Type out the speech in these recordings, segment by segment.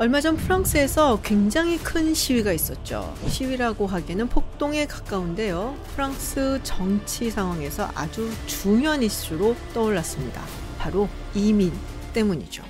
얼마 전 프랑스에서 굉장히 큰 시위가 있었죠. 시위라고 하기에는 폭동에 가까운데요. 프랑스 정치 상황에서 아주 중요한 이슈로 떠올랐습니다. 바로 이민 때문이죠.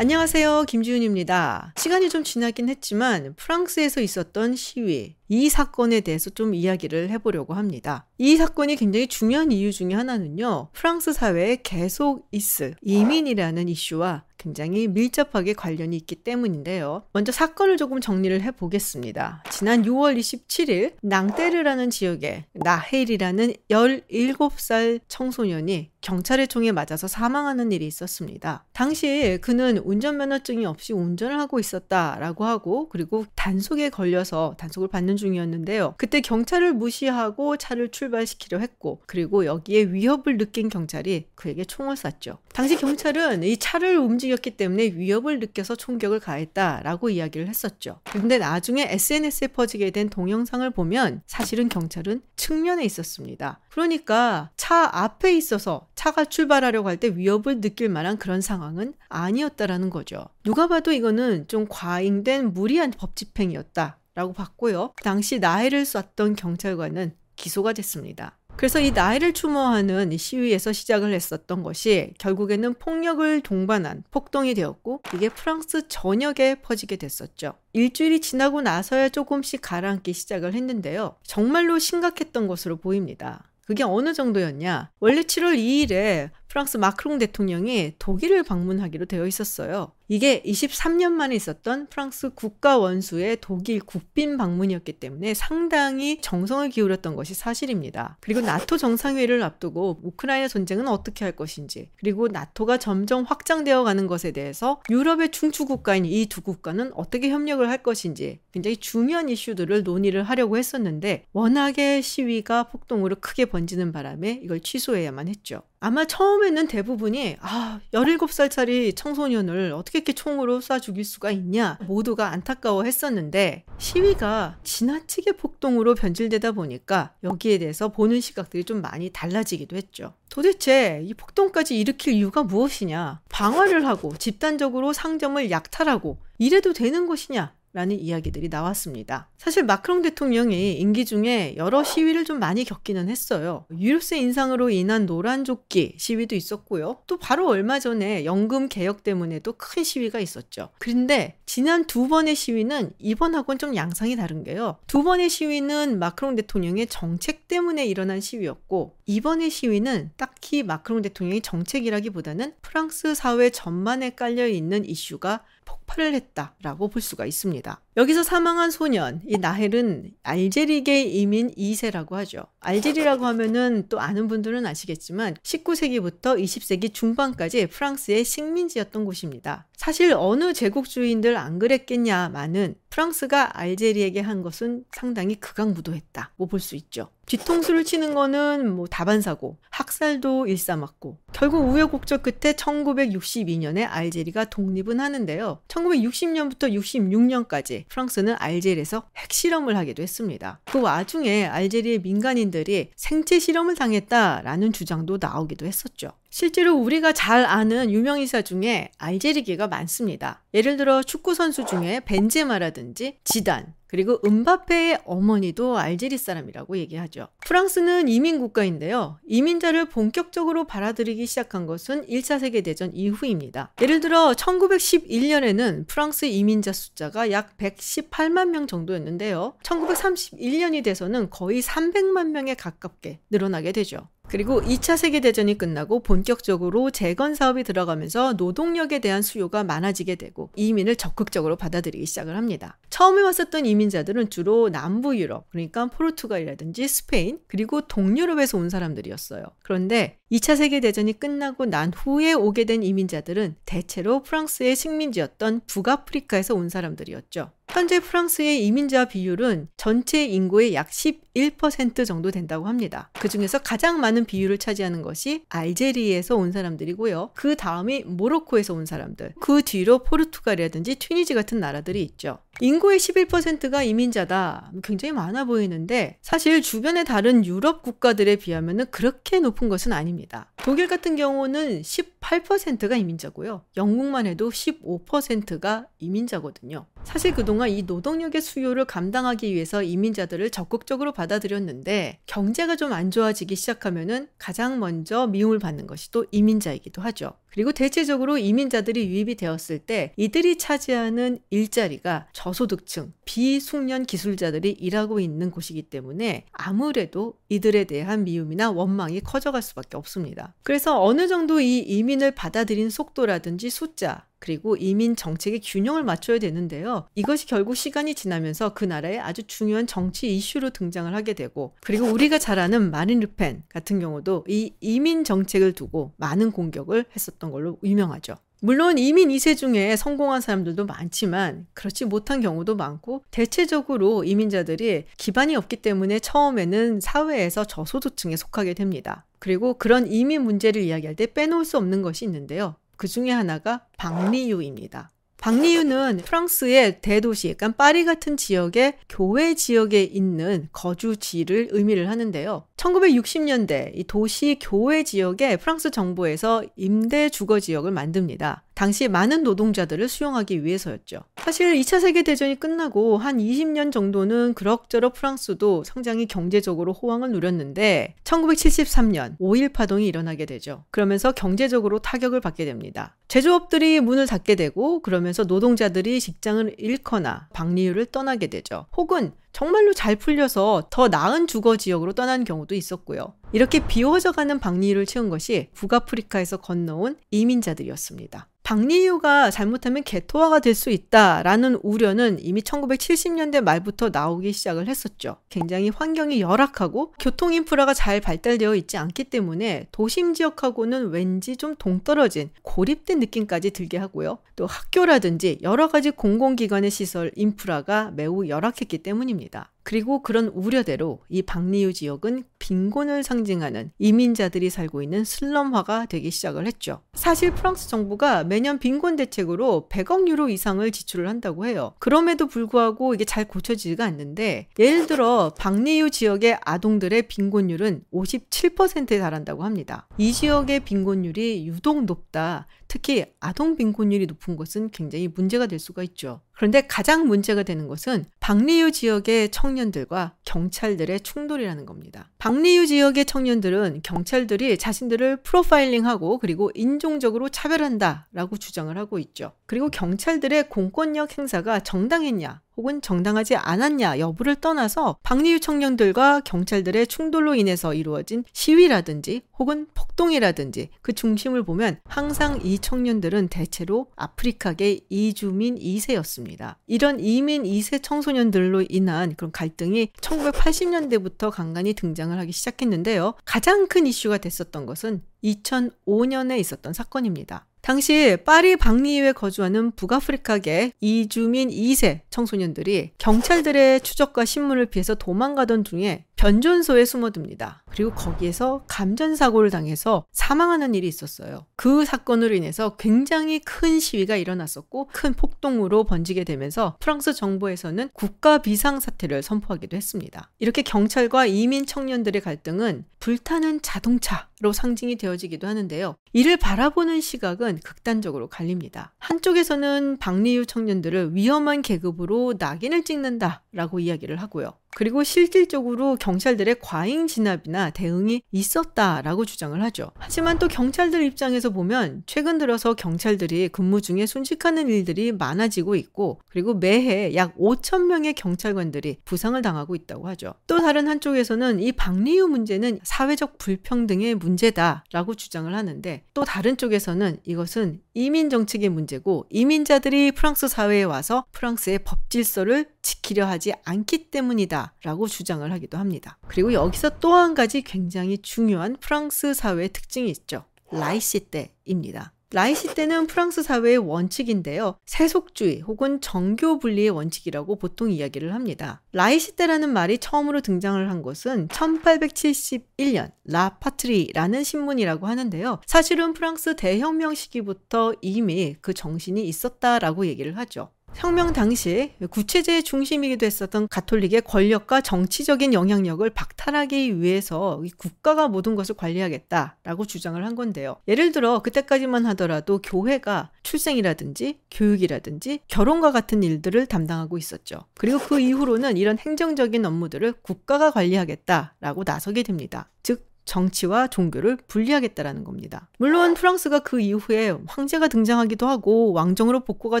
안녕하세요. 김지훈입니다. 시간이 좀 지나긴 했지만 프랑스에서 있었던 시위, 이 사건에 대해서 좀 이야기를 해보려고 합니다. 이 사건이 굉장히 중요한 이유 중에 하나는요. 프랑스 사회에 계속 있을 이민이라는 이슈와 굉장히 밀접하게 관련이 있기 때문인데요. 먼저 사건을 조금 정리를 해보겠습니다. 지난 6월 27일 낭테르라는 지역에 나헬이라는 17살 청소년이 경찰의 총에 맞아서 사망하는 일이 있었습니다. 당시 그는 운전면허증이 없이 운전을 하고 있었다라고 하고 그리고 단속에 걸려서 단속을 받는 중이었는데요. 그때 경찰을 무시하고 차를 출발시키려 했고 그리고 여기에 위협을 느낀 경찰이 그에게 총을 쐈죠. 당시 경찰은 이 차를 움직였기 때문에 위협을 느껴서 총격을 가했다라고 이야기를 했었죠. 그런데 나중에 SNS에 퍼지게 된 동영상을 보면 사실은 경찰은 측면에 있었습니다. 그러니까 차 앞에 있어서 차가 출발하려고 할 때 위협을 느낄 만한 그런 상황은 아니었다라는 거죠. 누가 봐도 이거는 좀 과잉된 무리한 법 집행이었다. 라고 봤고요. 당시 나해를 쐈던 경찰관은 기소가 됐습니다. 그래서 이 나이를 추모하는 시위에서 시작을 했었던 것이 결국에는 폭력을 동반한 폭동이 되었고 이게 프랑스 전역에 퍼지게 됐었죠. 일주일이 지나고 나서야 조금씩 가라앉기 시작을 했는데요. 정말로 심각했던 것으로 보입니다. 그게 어느 정도였냐? 원래 7월 2일에 프랑스 마크롱 대통령이 독일을 방문하기로 되어 있었어요. 이게 23년 만에 있었던 프랑스 국가 원수의 독일 국빈 방문이었기 때문에 상당히 정성을 기울였던 것이 사실입니다. 그리고 나토 정상회의를 앞두고 우크라이나 전쟁은 어떻게 할 것인지, 그리고 나토가 점점 확장되어 가는 것에 대해서 유럽의 중추 국가인 이 두 국가는 어떻게 협력을 할 것인지 굉장히 중요한 이슈들을 논의를 하려고 했었는데 워낙에 시위가 폭동으로 크게 번지는 바람에 이걸 취소해야만 했죠. 아마 처음에는 대부분이 아, 17살짜리 청소년을 어떻게 이렇게 총으로 쏴 죽일 수가 있냐 모두가 안타까워 했었는데 시위가 지나치게 폭동으로 변질되다 보니까 여기에 대해서 보는 시각들이 좀 많이 달라지기도 했죠. 도대체 이 폭동까지 일으킬 이유가 무엇이냐? 방어를 하고 집단적으로 상점을 약탈하고 이래도 되는 것이냐? 라는 이야기들이 나왔습니다. 사실 마크롱 대통령이 임기 중에 여러 시위를 좀 많이 겪기는 했어요. 유류세 인상으로 인한 노란 조끼 시위도 있었고요. 또 바로 얼마 전에 연금 개혁 때문에도 큰 시위가 있었죠. 그런데 지난 두 번의 시위는 이번하고는 좀 양상이 다른 게요. 두 번의 시위는 마크롱 대통령의 정책 때문에 일어난 시위였고 이번의 시위는 딱히 마크롱 대통령의 정책이라기보다는 프랑스 사회 전반에 깔려 있는 이슈가 폭발을 했다라고 볼 수가 있습니다. 여기서 사망한 소년, 이 나헬은 알제리계 이민 2세라고 하죠. 알제리라고 하면은 또 아는 분들은 아시겠지만 19세기부터 20세기 중반까지 프랑스의 식민지였던 곳입니다. 사실 어느 제국주의인들 안 그랬겠냐마는 프랑스가 알제리에게 한 것은 상당히 극악무도했다. 뭐볼수 있죠. 뒤통수를 치는 거는 뭐 다반사고 학살도 일삼았고 결국 우여곡절 끝에 1962년에 알제리가 독립은 하는데요. 1960년부터 66년까지 프랑스는 알제리에서 핵실험을 하기도 했습니다. 그 와중에 알제리의 민간인들이 생체 실험을 당했다라는 주장도 나오기도 했었죠. 실제로 우리가 잘 아는 유명인사 중에 알제리계가 많습니다. 예를 들어 축구 선수 중에 벤제마라든지 지단, 그리고 은바페의 어머니도 알제리 사람이라고 얘기하죠. 프랑스는 이민 국가인데요. 이민자를 본격적으로 받아들이기 시작한 것은 1차 세계대전 이후입니다. 예를 들어 1911년에는 프랑스 이민자 숫자가 약 118만 명 정도였는데요. 1931년이 돼서는 거의 300만 명에 가깝게 늘어나게 되죠. 그리고 2차 세계대전이 끝나고 본격적으로 재건 사업이 들어가면서 노동력에 대한 수요가 많아지게 되고 이민을 적극적으로 받아들이기 시작을 합니다. 처음에 왔었던 이민자들은 주로 남부 유럽, 그러니까 포르투갈이라든지 스페인, 그리고 동유럽에서 온 사람들이었어요. 그런데 2차 세계대전이 끝나고 난 후에 오게 된 이민자들은 대체로 프랑스의 식민지였던 북아프리카에서 온 사람들이었죠. 현재 프랑스의 이민자 비율은 전체 인구의 약 11% 정도 된다고 합니다. 그 중에서 가장 많은 비율을 차지하는 것이 알제리에서 온 사람들이고요. 그 다음이 모로코에서 온 사람들, 그 뒤로 포르투갈이라든지 튀니지 같은 나라들이 있죠. 인구의 11%가 이민자다. 굉장히 많아 보이는데 사실 주변의 다른 유럽 국가들에 비하면 그렇게 높은 것은 아닙니다. 독일 같은 경우는 18%가 이민자고요. 영국만 해도 15%가 이민자거든요. 사실 그동안 이 노동력의 수요를 감당하기 위해서 이민자들을 적극적으로 받아들였는데 경제가 좀 안 좋아지기 시작하면은 가장 먼저 미움을 받는 것이 또 이민자이기도 하죠. 그리고 대체적으로 이민자들이 유입이 되었을 때 이들이 차지하는 일자리가 저소득층, 비숙련 기술자들이 일하고 있는 곳이기 때문에 아무래도 이들에 대한 미움이나 원망이 커져갈 수밖에 없습니다. 그래서 어느 정도 이 이민을 받아들인 속도라든지 숫자, 그리고 이민 정책의 균형을 맞춰야 되는데요. 이것이 결국 시간이 지나면서 그 나라의 아주 중요한 정치 이슈로 등장을 하게 되고 그리고 우리가 잘 아는 마린 르펜 같은 경우도 이 이민 정책을 두고 많은 공격을 했었던 걸로 유명하죠. 물론 이민 2세 중에 성공한 사람들도 많지만 그렇지 못한 경우도 많고 대체적으로 이민자들이 기반이 없기 때문에 처음에는 사회에서 저소득층에 속하게 됩니다. 그리고 그런 이민 문제를 이야기할 때 빼놓을 수 없는 것이 있는데요. 그 중에 하나가 박리유입니다. 박리유는 프랑스의 대도시, 약간 파리 같은 지역의 교외 지역에 있는 거주지를 의미를 하는데요. 1960년대 이 도시 교외 지역에 프랑스 정부에서 임대 주거 지역을 만듭니다. 당시 많은 노동자들을 수용하기 위해서였죠. 사실 2차 세계대전이 끝나고 한 20년 정도는 그럭저럭 프랑스도 상당히 경제적으로 호황을 누렸는데 1973년 5.1 파동이 일어나게 되죠. 그러면서 경제적으로 타격을 받게 됩니다. 제조업들이 문을 닫게 되고 그러면서 노동자들이 직장을 잃거나 박리유를 떠나게 되죠. 혹은 정말로 잘 풀려서 더 나은 주거 지역으로 떠난 경우도 있었고요. 이렇게 비워져가는 박리유를 채운 것이 북아프리카에서 건너온 이민자들이었습니다. 박리유가 잘못하면 개토화가 될 수 있다라는 우려는 이미 1970년대 말부터 나오기 시작을 했었죠. 굉장히 환경이 열악하고 교통 인프라가 잘 발달되어 있지 않기 때문에 도심 지역하고는 왠지 좀 동떨어진 고립된 느낌까지 들게 하고요. 또 학교라든지 여러 가지 공공기관의 시설 인프라가 매우 열악했기 때문입니다. 그리고 그런 우려대로 이 박리유 지역은 빈곤을 상징하는 이민자들이 살고 있는 슬럼화가 되기 시작을 했죠. 사실 프랑스 정부가 매년 빈곤 대책으로 100억 유로 이상을 지출을 한다고 해요. 그럼에도 불구하고 이게 잘 고쳐지지가 않는데 예를 들어 박리유 지역의 아동들의 빈곤율은 57%에 달한다고 합니다. 이 지역의 빈곤율이 유독 높다. 특히 아동 빈곤율이 높은 것은 굉장히 문제가 될 수가 있죠. 그런데 가장 문제가 되는 것은 박리유 지역의 청년들과 경찰들의 충돌이라는 겁니다. 박리유 지역의 청년들은 경찰들이 자신들을 프로파일링하고 그리고 인종적으로 차별한다라고 주장을 하고 있죠. 그리고 경찰들의 공권력 행사가 정당했냐 혹은 정당하지 않았냐 여부를 떠나서 박리유 청년들과 경찰들의 충돌로 인해서 이루어진 시위라든지 혹은 폭동이라든지 그 중심을 보면 항상 이 청년들은 대체로 아프리카계 이주민 2세였습니다. 이런 이민 2세 청소년들로 인한 그런 갈등이 1980년대부터 간간히 등장을 하기 시작했는데요. 가장 큰 이슈가 됐었던 것은 2005년에 있었던 사건입니다. 당시 파리 박리에 거주하는 북아프리카계 이주민 2세 청소년들이 경찰들의 추적과 신문을 피해서 도망가던 중에 변전소에 숨어듭니다. 그리고 거기에서 감전사고를 당해서 사망하는 일이 있었어요. 그 사건으로 인해서 굉장히 큰 시위가 일어났었고 큰 폭동으로 번지게 되면서 프랑스 정부에서는 국가 비상사태를 선포하기도 했습니다. 이렇게 경찰과 이민 청년들의 갈등은 불타는 자동차로 상징이 되어지기도 하는데요. 이를 바라보는 시각은 극단적으로 갈립니다. 한쪽에서는 박리유 청년들을 위험한 계급으로 낙인을 찍는다라고 이야기를 하고요. 그리고 실질적으로 경찰들의 과잉 진압이나 대응이 있었다라고 주장을 하죠. 하지만 또 경찰들 입장에서 보면 최근 들어서 경찰들이 근무 중에 순직하는 일들이 많아지고 있고 그리고 매해 약 5천 명의 경찰관들이 부상을 당하고 있다고 하죠. 또 다른 한쪽에서는 이 박리유 문제는 사회적 불평등의 문제다라고 주장을 하는데 또 다른 쪽에서는 이것은 이민 정책의 문제고 이민자들이 프랑스 사회에 와서 프랑스의 법 질서를 지키려 하지 않기 때문이다 라고 주장을 하기도 합니다. 그리고 여기서 또 한 가지 굉장히 중요한 프랑스 사회의 특징이 있죠. laïcité입니다. laïcité는 프랑스 사회의 원칙인데요. 세속주의 혹은 정교 분리의 원칙이라고 보통 이야기를 합니다. laïcité라는 말이 처음으로 등장을 한 것은 1871년 La Patrie라는 신문이라고 하는데요. 사실은 프랑스 대혁명 시기부터 이미 그 정신이 있었다라고 얘기를 하죠. 혁명 당시 구체제의 중심이기도 했었던 가톨릭의 권력과 정치적인 영향력을 박탈하기 위해서 국가가 모든 것을 관리하겠다라고 주장을 한 건데요. 예를 들어 그때까지만 하더라도 교회가 출생이라든지 교육이라든지 결혼과 같은 일들을 담당하고 있었죠. 그리고 그 이후로는 이런 행정적인 업무들을 국가가 관리하겠다라고 나서게 됩니다. 즉 정치와 종교를 분리하겠다라는 겁니다. 물론 프랑스가 그 이후에 황제가 등장하기도 하고 왕정으로 복구가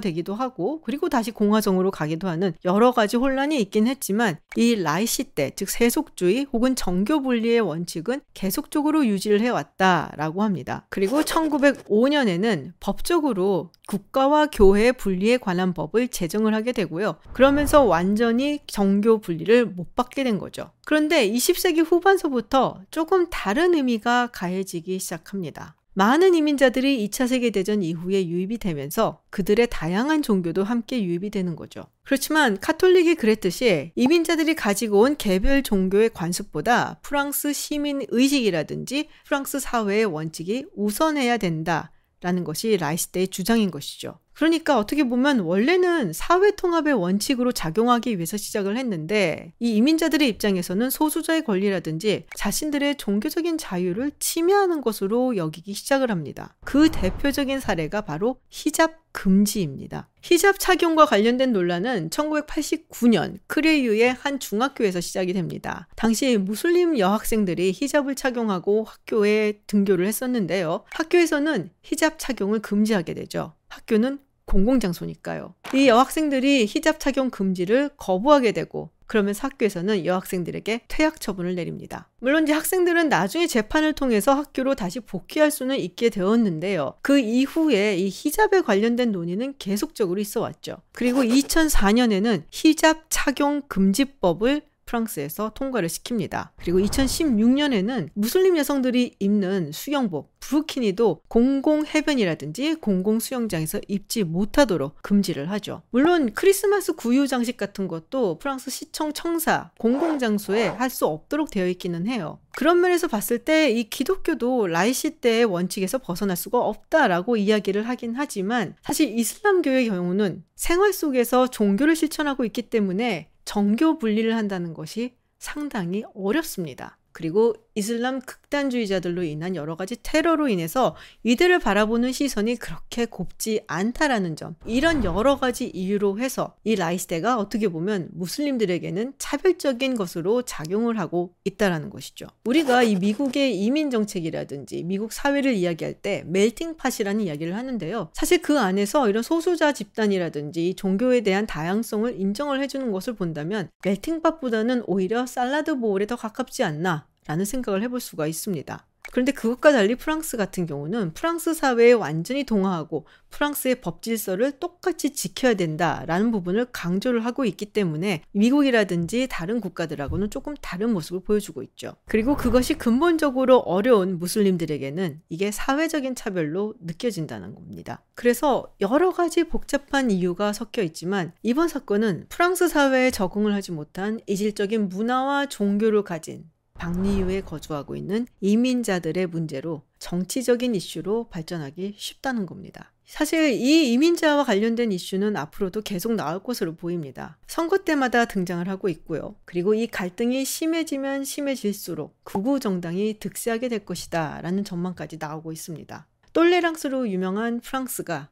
되기도 하고 그리고 다시 공화정으로 가기도 하는 여러 가지 혼란이 있긴 했지만 이 라이시 때, 즉 세속주의 혹은 정교 분리의 원칙은 계속적으로 유지를 해왔다라고 합니다. 그리고 1905년에는 법적으로 국가와 교회 분리에 관한 법을 제정을 하게 되고요. 그러면서 완전히 정교 분리를 못 받게 된 거죠. 그런데 20세기 후반서부터 조금 다른 의미가 가해지기 시작합니다. 많은 이민자들이 2차 세계대전 이후에 유입이 되면서 그들의 다양한 종교도 함께 유입이 되는 거죠. 그렇지만 카톨릭이 그랬듯이 이민자들이 가지고 온 개별 종교의 관습보다 프랑스 시민 의식이라든지 프랑스 사회의 원칙이 우선해야 된다. 라는 것이 laïcité의 주장인 것이죠. 그러니까 어떻게 보면 원래는 사회 통합의 원칙으로 작용하기 위해서 시작을 했는데 이 이민자들의 입장에서는 소수자의 권리라든지 자신들의 종교적인 자유를 침해하는 것으로 여기기 시작을 합니다. 그 대표적인 사례가 바로 히잡 금지입니다. 히잡 착용과 관련된 논란은 1989년 크레유의 한 중학교에서 시작이 됩니다. 당시 무슬림 여학생들이 히잡을 착용하고 학교에 등교를 했었는데요. 학교에서는 히잡 착용을 금지하게 되죠. 학교는 공공장소니까요. 이 여학생들이 히잡 착용 금지를 거부하게 되고 그러면서 학교에서는 여학생들에게 퇴학 처분을 내립니다. 물론 이제 학생들은 나중에 재판을 통해서 학교로 다시 복귀할 수는 있게 되었는데요. 그 이후에 이 히잡에 관련된 논의는 계속적으로 있어 왔죠. 그리고 2004년에는 히잡 착용 금지법을 프랑스에서 통과를 시킵니다. 그리고 2016년에는 무슬림 여성들이 입는 수영복 브루키니도 공공 해변이라든지 공공 수영장에서 입지 못하도록 금지를 하죠. 물론 크리스마스 구유 장식 같은 것도 프랑스 시청 청사 공공 장소에 할 수 없도록 되어 있기는 해요. 그런 면에서 봤을 때 이 기독교도 라이시 때의 원칙에서 벗어날 수가 없다라고 이야기를 하긴 하지만 사실 이슬람교의 경우는 생활 속에서 종교를 실천하고 있기 때문에 정교 분리를 한다는 것이 상당히 어렵습니다. 그리고 이슬람 극단주의자들로 인한 여러 가지 테러로 인해서 이들을 바라보는 시선이 그렇게 곱지 않다라는 점. 이런 여러 가지 이유로 해서 이 라이스대가 어떻게 보면 무슬림들에게는 차별적인 것으로 작용을 하고 있다라는 것이죠. 우리가 이 미국의 이민 정책이라든지 미국 사회를 이야기할 때 멜팅팟이라는 이야기를 하는데요. 사실 그 안에서 이런 소수자 집단이라든지 종교에 대한 다양성을 인정을 해주는 것을 본다면 멜팅팟보다는 오히려 살라드 보울에 더 가깝지 않나 라는 생각을 해볼 수가 있습니다. 그런데 그것과 달리 프랑스 같은 경우는 프랑스 사회에 완전히 동화하고 프랑스의 법 질서를 똑같이 지켜야 된다라는 부분을 강조를 하고 있기 때문에 미국이라든지 다른 국가들하고는 조금 다른 모습을 보여주고 있죠. 그리고 그것이 근본적으로 어려운 무슬림들에게는 이게 사회적인 차별로 느껴진다는 겁니다. 그래서 여러 가지 복잡한 이유가 섞여 있지만 이번 사건은 프랑스 사회에 적응을 하지 못한 이질적인 문화와 종교를 가진 박리유에 거주하고 있는 이민자들의 문제로 정치적인 이슈로 발전하기 쉽다는 겁니다. 사실 이 이민자와 관련된 이슈는 앞으로도 계속 나올 것으로 보입니다. 선거 때마다 등장을 하고 있고요. 그리고 이 갈등이 심해지면 심해질수록 극우 정당이 득세하게 될 것이다 라는 전망까지 나오고 있습니다. 똘레랑스로 유명한 프랑스가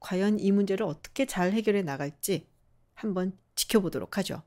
과연 이 문제를 어떻게 잘 해결해 나갈지 한번 지켜보도록 하죠.